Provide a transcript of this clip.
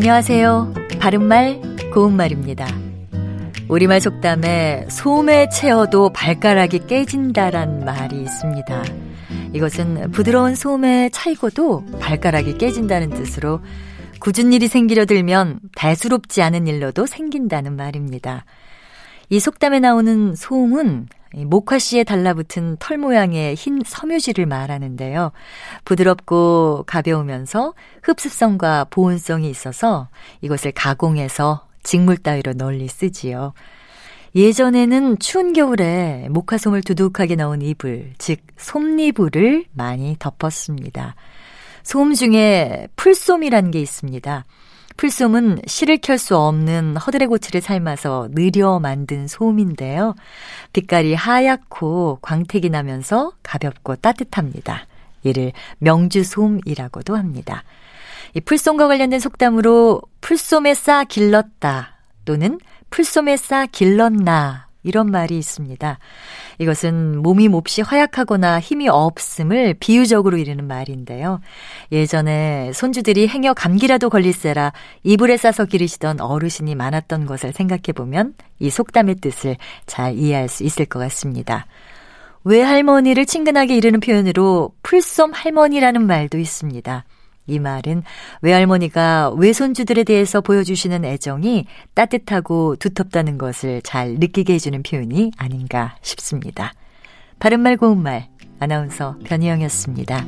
안녕하세요. 바른말, 고운말입니다. 우리말 속담에 소매 채어도 발가락이 깨진다란 말이 있습니다. 이것은 부드러운 소매 차이고도 발가락이 깨진다는 뜻으로 굳은 일이 생기려 들면 대수롭지 않은 일로도 생긴다는 말입니다. 이 속담에 나오는 소음은 목화씨에 달라붙은 털 모양의 흰 섬유질을 말하는데요. 부드럽고 가벼우면서 흡습성과 보온성이 있어서 이것을 가공해서 직물 따위로 널리 쓰지요. 예전에는 추운 겨울에 목화솜을 두둑하게 넣은 이불, 즉 솜니불을 많이 덮었습니다. 솜 중에 풀솜이라는 게 있습니다. 풀솜은 실을 켤 수 없는 허드레고치를 삶아서 느려 만든 솜인데요. 빛깔이 하얗고 광택이 나면서 가볍고 따뜻합니다. 이를 명주솜이라고도 합니다. 이 풀솜과 관련된 속담으로 풀솜에 싸 길렀다 또는 풀솜에 싸 길렀나 이런 말이 있습니다. 이것은 몸이 몹시 허약하거나 힘이 없음을 비유적으로 이르는 말인데요. 예전에 손주들이 행여 감기라도 걸릴세라 이불에 싸서 기르시던 어르신이 많았던 것을 생각해 보면 이 속담의 뜻을 잘 이해할 수 있을 것 같습니다. 외할머니를 친근하게 이르는 표현으로 풀솜 할머니라는 말도 있습니다. 이 말은 외할머니가 외손주들에 대해서 보여주시는 애정이 따뜻하고 두텁다는 것을 잘 느끼게 해주는 표현이 아닌가 싶습니다. 바른말 고운말 아나운서 변희영이었습니다.